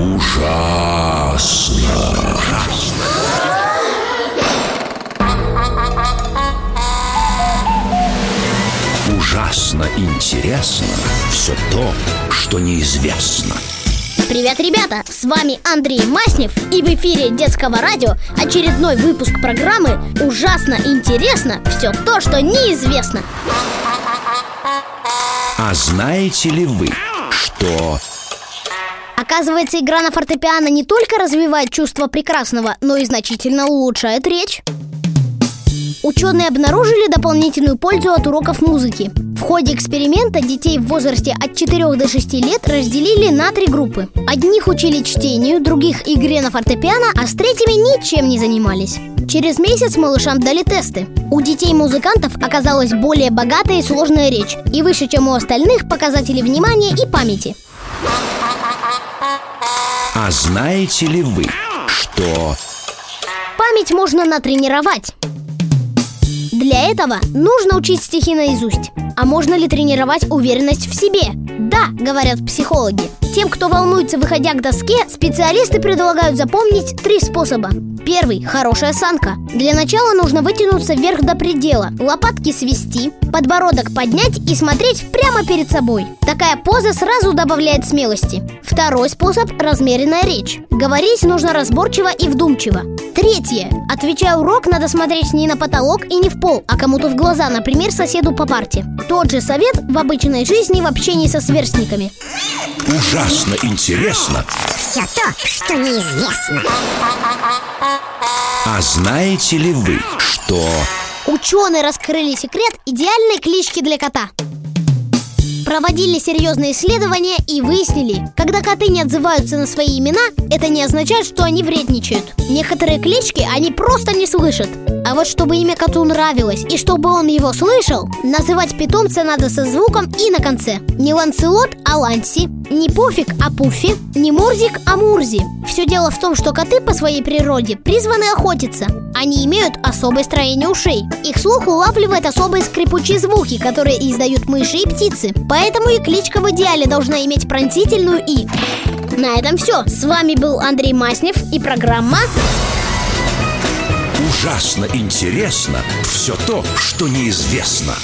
Ужасно. Ужасно интересно все то, что неизвестно. Привет, ребята! С вами Андрей Маснев и в эфире детского радио очередной выпуск программы «Ужасно интересно все то, что неизвестно». А знаете ли вы, что Оказывается, игра на фортепиано не только развивает чувство прекрасного, но и значительно улучшает речь. Ученые обнаружили дополнительную пользу от уроков музыки. В ходе эксперимента детей в возрасте от 4 до 6 лет разделили на три группы. Одних учили чтению, других игре на фортепиано, а с третьими ничем не занимались. Через месяц малышам дали тесты. У детей-музыкантов оказалась более богатая и сложная речь, и выше, чем у остальных, показатели внимания и памяти. А знаете ли вы, что Память можно натренировать. Для этого нужно учить стихи наизусть. А можно ли тренировать уверенность в себе? Да, говорят психологи. Тем, кто волнуется, выходя к доске, специалисты предлагают запомнить три способа. Первый – хорошая осанка. Для начала нужно вытянуться вверх до предела, лопатки свести, подбородок поднять и смотреть прямо перед собой. Такая поза сразу добавляет смелости. Второй способ – размеренная речь. Говорить нужно разборчиво и вдумчиво. Третье. Отвечая урок, надо смотреть не на потолок и не в пол, а кому-то в глаза, например, соседу по парте. Тот же совет в обычной жизни в общении со сверстниками. ужасно интересно Все то, что неизвестно А знаете ли вы, что Ученые раскрыли секрет идеальной клички для кота. Проводили серьезные исследования и выяснили, когда коты не отзываются на свои имена, это не означает, что они вредничают. Некоторые клички они просто не слышат. А вот чтобы имя коту нравилось и чтобы он его слышал, называть питомца надо со звуком «и» на конце. Не Ланселот, а Ланси, не Пуфик, а Пуффи, не Мурзик, а Мурзи. Все дело в том, что коты по своей природе призваны охотиться. Они имеют особое строение ушей. Их слух улавливает особые скрипучие звуки, которые издают мыши и птицы. Поэтому и кличка в идеале должна иметь пронзительную «и». На этом все. С вами был Андрей Маснев и программа ужасно интересно все то, что неизвестно?